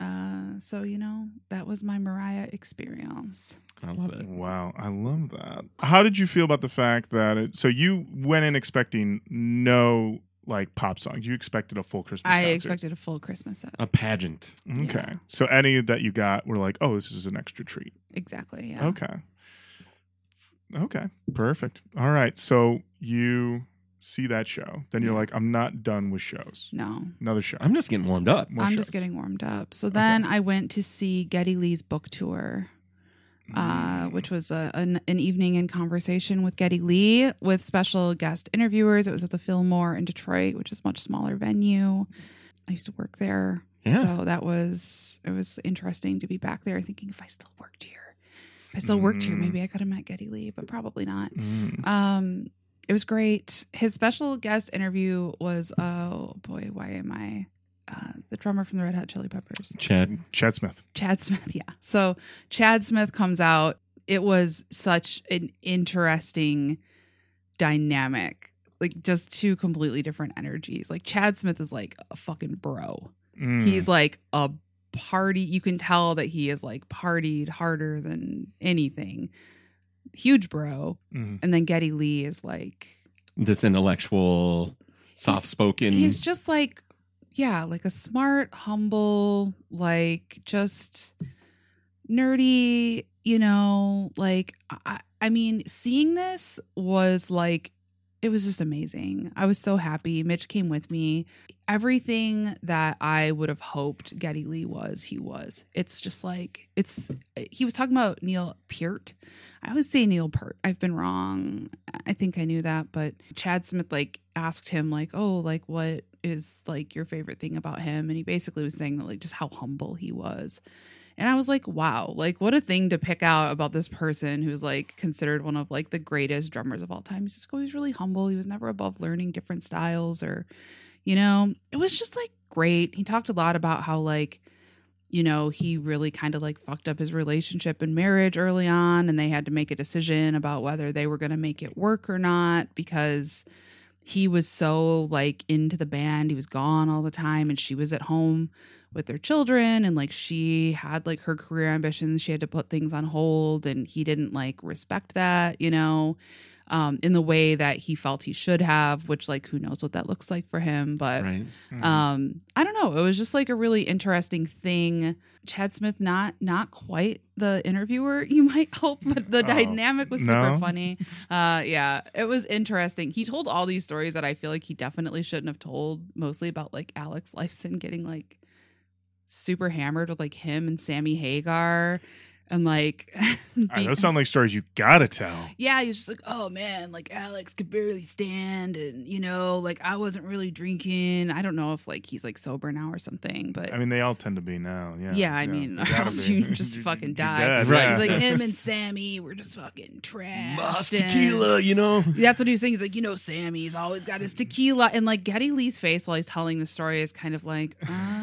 Uh, so you know, that was my Mariah experience. I love it. Wow, I love that. How did you feel about the fact that it, so you went in expecting no like pop songs? You expected a full Christmas. I concert. expected a full Christmas set. A pageant. Okay, Yeah. so any that you got were like, oh, this is an extra treat. Exactly. Yeah. Okay, okay, perfect. All right, so you see that show, then you're like, I'm not done with shows. No, Another show. I'm just getting warmed up. More I'm shows. just getting warmed up. So then I went to see Geddy Lee's book tour. uh, Mm. which was a, an, an evening in conversation with Geddy Lee with special guest interviewers. It was at the Fillmore in Detroit, which is a much smaller venue. I used to work there. Yeah. So that was it was interesting to be back there thinking if I still worked here. I still worked here, Mm. maybe I could have met Geddy Lee, but probably not. Mm. Um it was great. His special guest interview was oh boy, why am I uh, the drummer from the Red Hot Chili Peppers? Chad. Chad Smith. Chad Smith, yeah. So Chad Smith comes out. It was such an interesting dynamic. Like just two completely different energies. Like Chad Smith is like a fucking bro. Mm. He's like a party. You can tell that he is like partied harder than anything. Huge bro. Mm. And then Geddy Lee is like This intellectual, soft spoken. he's just like yeah like a smart humble like just nerdy you know like i i mean seeing this was like it was just amazing. I was so happy. Mitch came with me. Everything that i would have hoped geddy lee was he was. It's just like it's he was talking about neil peart. I always say neil peart. I've been wrong. I think i knew that but chad smith like asked him like oh like what is like your favorite thing about him? And he basically was saying that like just how humble he was and i was like wow like what a thing to pick out about this person who's like considered one of like the greatest drummers of all time. He's just always really humble. He was never above learning different styles or you know it was just like great. He talked a lot about how like you know, he really kind of like fucked up his relationship and marriage early on, and they had to make a decision about whether they were going to make it work or not because he was so like into the band. He was gone all the time, and she was at home with their children and like she had like her career ambitions she had to put things on hold and he didn't like respect that you know um in the way that he felt he should have which like who knows what that looks like for him but Right. Mhm. um i don't know it was just like a really interesting thing chad smith not not quite the interviewer you might hope but the Oh, dynamic was super no? funny uh yeah it was interesting he told all these stories that i feel like he definitely shouldn't have told mostly about like alex lifeson getting like super hammered with like him and sammy hagar and like All right, being- those sound like stories you gotta tell. yeah, he's just like, oh man, like Alex could barely stand, and you know, like I wasn't really drinking. I don't know if like he's like sober now or something, but I mean, they all tend to be now. Yeah. Yeah, I mean, you or else be. you just fucking you're die. Right. yeah. he's like him and Sammy were just fucking trash. Moss tequila, you know. That's what he's saying. He's like, you know, Sammy's always got his tequila, and like Geddy Lee's face while he's telling the story is kind of like, ah.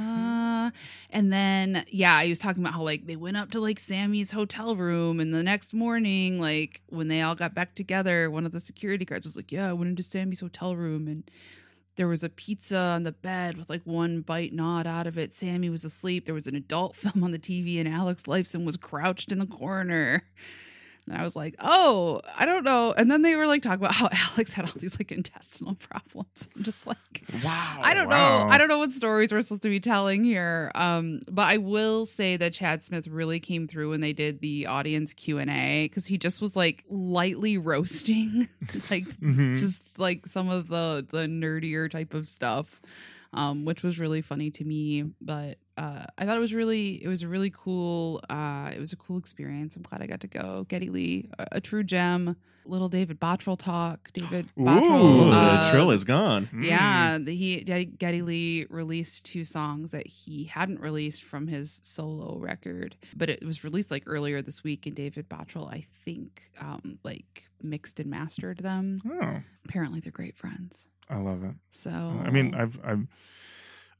And then, yeah, he was talking about how like they went up to like Sammy's hotel room, and the next morning, like when they all got back together, one of the security guards was like, "Yeah, I went into Sammy's hotel room and." There was a pizza on the bed with like one bite gnawed out of it. Sammy was asleep. There was an adult film on the TV, and Alex Lifeson was crouched in the corner. And I was like, oh, I don't know. And then they were like talking about how Alex had all these like intestinal problems. I'm just like, Wow. I don't wow. know. I don't know what stories we're supposed to be telling here. Um, but I will say that Chad Smith really came through when they did the audience Q and A because he just was like lightly roasting, like Mhm. just like some of the the nerdier type of stuff, um, which was really funny to me. But uh, I thought it was really it was a really cool. Uh, it was a cool experience. I'm glad I got to go. Geddy Lee, a, a true gem. Little David Bottrill talk. David Ooh, Bottrill. Ooh, uh, the trill is gone. Mm. yeah, the, he Geddy, Geddy Lee released two songs that he hadn't released from his solo record, but it was released like earlier this week. And David Bottrill, I think, um, like mixed and mastered them. Oh, Apparently, they're great friends. I love it. So I mean, I've I've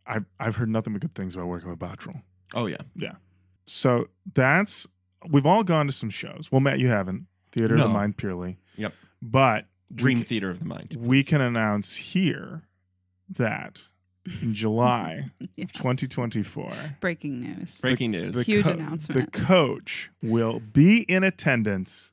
I've I've heard nothing but good things about working with Bottrill. Oh yeah. Yeah. So that's we've all gone to some shows. Well, Matt, you haven't. Theater of the Mind purely. Yep. But Dream we, theater of the mind. we can announce here that in July Yes. 2024, breaking news. Breaking news. the Huge co- announcement. The coach will be in attendance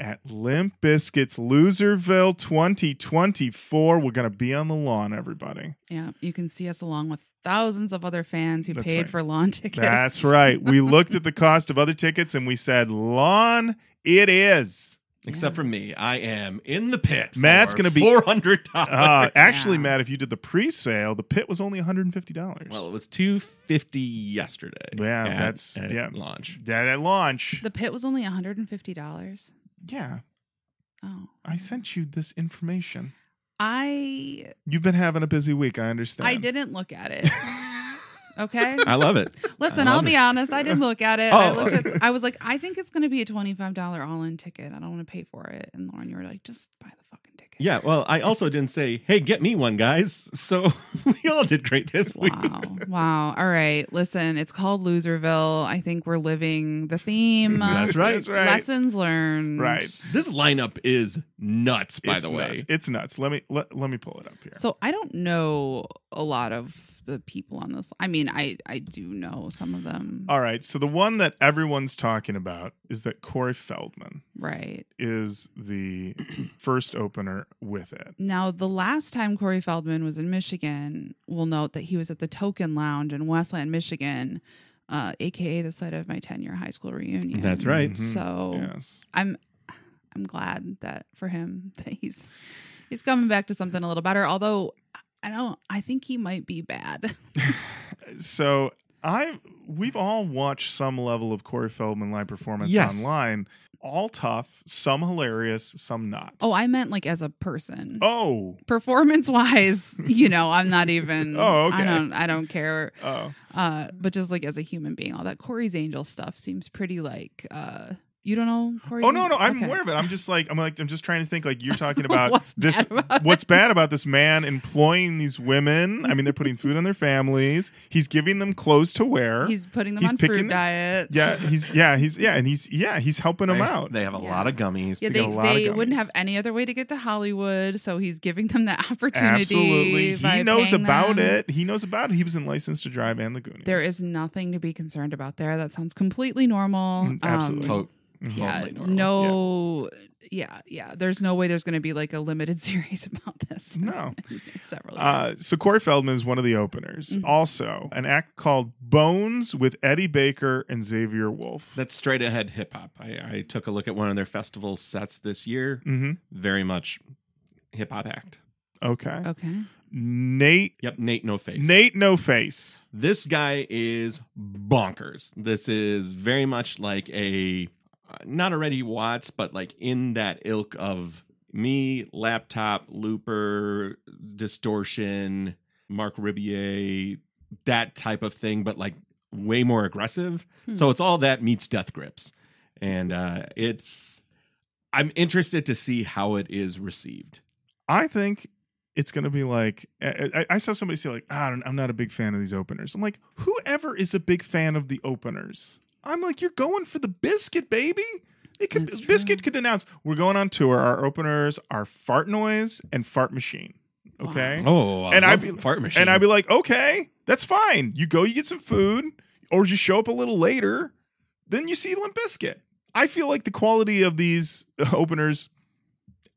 at Limp Bizkit's Loserville 2024. We're going to be on the lawn, everybody. Yeah, you can see us along with thousands of other fans who That's paid right. for lawn tickets. That's right. We looked at the cost of other tickets and we said, lawn it is. Except for me, I am in the pit. Matt's going gonna to be- four hundred dollars. Uh, actually, Yeah. Matt, if you did the pre-sale, the pit was only $150. well, it was two fifty yesterday. Yeah, at- that's- at yeah. launch. that at launch. The pit was only $150. Yeah, Oh. I sent you this information. I You've been having a busy week, I understand. I didn't look at it. Okay. I love it. Listen, I I'll be it. honest. I didn't look at it. I Oh. looked at. I was like, I think it's going to be a twenty-five dollar all-in ticket. I don't want to pay for it. And Lorin, you were like, just buy the fucking ticket. Yeah, well, I also didn't say, "Hey, get me one, guys." So we all did great this week. Wow. wow. All right. Listen, it's called Loserville. I think we're living the theme. That's right. That's right. Lessons learned. Right. This lineup is nuts, by It's the way. nuts. It's nuts. Let me let, let me pull it up here. So I don't know a lot of the people on this. I mean, I I do know some of them. All right. So the one that everyone's talking about is that Corey Feldman right. is the first opener with it. Now, the last time Corey Feldman was in Michigan, we'll note that he was at the Token Lounge in Westland, Michigan, uh, aka the site of my 10 year high school reunion. That's right. Mhm. So Yes. I'm I'm glad that for him that he's he's coming back to something a little better. Although I don't I think he might be bad. So I we've all watched some level of Corey Feldman live performance Yes. online. All tough, some hilarious, some not. oh, I meant like as a person. Oh. Performance wise, you know, I'm not even Oh, okay. I don't I don't care. Oh. Uh, but just like as a human being, all that Corey's Angel stuff seems pretty like uh You don't know? Corey Oh no, no, I'm Okay. aware of it. I'm just like I'm like I'm just trying to think like you're talking about What's this. bad about what's bad about this man employing these women? I mean, they're putting food on their families. He's giving them clothes to wear. He's putting them He's on picking fruit the- diets. yeah, he's yeah, he's yeah, and he's yeah, he's helping them out. They have a Yeah. lot of gummies. Yeah, They they, got a lot of they wouldn't have any other way to get to Hollywood, so he's giving them that opportunity. Absolutely, he by knows about them. it. He knows about it. He was in License to Drive and the Goonies. There is nothing to be concerned about there. That sounds completely normal. Mm, absolutely. Um, To-. Yeah, normal. no, yeah. yeah, There's no way there's going to be like a limited series about this. No. several. Uh, so Corey Feldman is one of the openers. Mhm. Also, an act called Bones with Eddy Baker and Xavier Wulf. That's straight ahead hip hop. I, I took a look at one of their festival sets this year. hmm Very much hip hop act. Okay. okay. Nate. Yep, Nate No Face. Nate No Face. This guy is bonkers. This is very much like a not already Watts, but like in that ilk of me, laptop, looper, distortion, Mark Ribier, that type of thing, but like way more aggressive. Hmm. So it's all that meets Death Grips, and uh, it's. I'm interested to see how it is received. I think it's going to be like I, I- I saw somebody say like ah, I don't, I'm not a big fan of these openers. I'm like, whoever is a big fan of the openers? I'm like, you're going for the biscuit, baby. It could That's true. biscuit could announce we're going on tour. Our openers are fart noise and fart machine. Wow. Okay. Oh, I And I'd be- fart machine. And I'd be like, okay, that's fine. You go, you get some food, or you show up a little later, then you see Limp Bizkit. I feel like the quality of these openers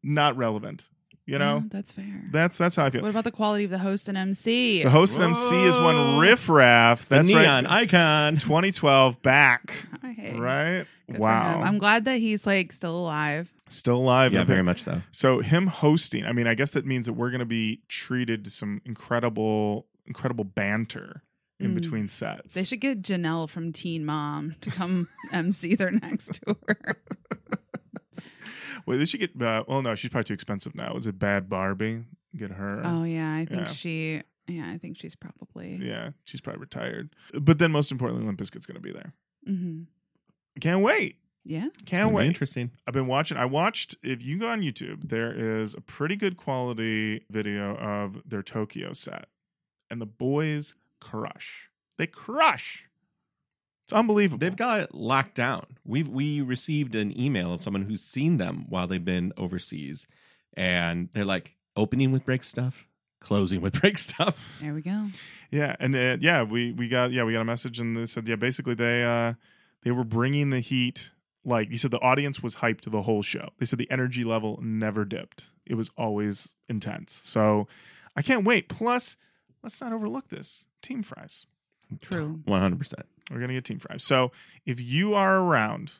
not relevant. You know, Yeah, that's fair. that's that's how I feel. what about the quality of the host and MC? The host and MC is one riffraff. riff raff. the That's neon right. icon. 2012 back. Hey, Right? good wow. I'm glad that he's like still alive. Still alive. Yeah, and very much so. So him hosting, I mean, I guess that means that we're going to be treated to some incredible, incredible banter in Mm. between sets. They should get Jenelle from Teen Mom to come MC their next tour. Wait, did she get. Uh, well, no, she's probably too expensive now. Is it Bad Barbie? Get her. Oh yeah, I think Yeah. she. Yeah, I think she's probably. Yeah, she's probably retired. But then, most importantly, Limp Bizkit's going to be there. hmm Can't wait. Yeah. Can't Gonna wait. Interesting. I've been watching. I watched. If you go on YouTube, there is a pretty good quality video of their Tokyo set, and the boys crush. They crush. It's unbelievable. They've got it locked down. We we received an email of someone who's seen them while they've been overseas, and they're like opening with break stuff, closing with break stuff. There we go. Yeah, and uh, yeah, we we got yeah we got a message and they said yeah basically they uh they were bringing the heat like you said the audience was hyped the whole show. They said the energy level never dipped. It was always intense. So I can't wait. Plus, let's not overlook this team fries. True. One hundred percent. We're gonna get team fries. So if you are around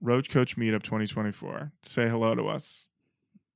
Roach Koach Meetup 2024, say hello to us.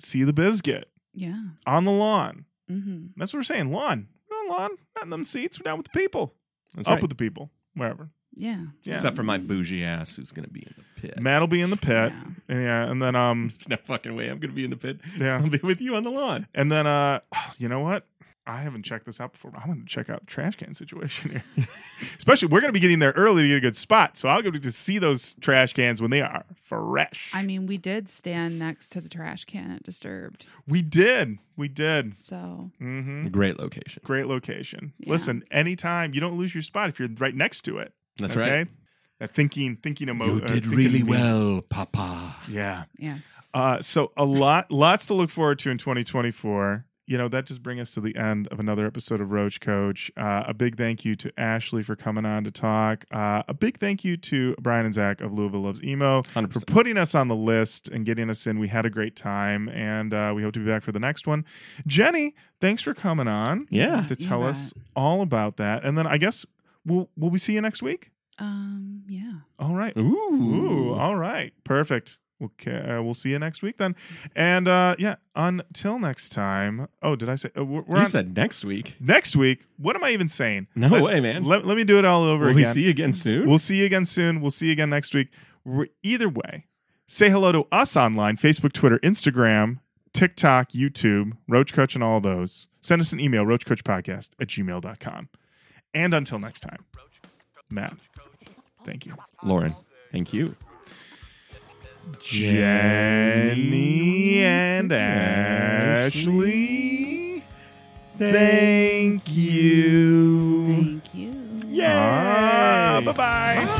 See the biscuit Yeah. on the lawn. hmm That's what we're saying. Lawn. We're on lawn, not in them seats. We're down with the people. That's Up right. with the people. Wherever. Yeah. Yeah. Except for my bougie ass, who's gonna be in the pit. Matt will be in the pit. Yeah. And yeah, and then um There's no fucking way I'm gonna be in the pit. yeah. I'll be with you on the lawn. And then uh you know what? I haven't checked this out before, but I'm gonna check out the trash can situation here. Especially we're gonna be getting there early to get a good spot. So I'll get to see those trash cans when they are fresh. I mean, we did stand next to the trash can at Disturbed. we did. We did. So Mm-hmm. Great location. Great location. Yeah. Listen, anytime you don't lose your spot if you're right next to it. That's okay? right. That thinking thinking emo- You uh, did really me. well, Papa. Yeah. yes. Uh, so a lot, lots to look forward to in 2024. You know, that just brings us to the end of another episode of Roach Koach. Uh, a big thank you to Ashley for coming on to talk. Uh, a big thank you to Brian and Zach of Louisville Loves Emo Hundred for putting us on the list and getting us in. We had a great time, and uh, we hope to be back for the next one. Jenny, thanks for coming on Yeah. to tell bet. us all about that. And then I guess we'll will we see you next week? Um. Yeah. All right. Ooh. Ooh, all right. Perfect. Okay, uh, we'll see you next week then. And uh yeah, until next time. Oh, did I say uh, we're, we're you on said next week. next week? What am I even saying? No Let- way, man. Let, let me do it all over Will we again. see you again soon? We'll see you again soon. We'll see you again next week. We're- either way, say hello to us online Facebook, Twitter, Instagram, TikTok, YouTube, Roach Koach, and all those. Send us an email, roachkoachpodcast at gmail.com. And until next time, Matt, thank you. Lorin, thank you. Jenny and Ashley. Thank you. Thank you. Yeah. Bye bye. Bye.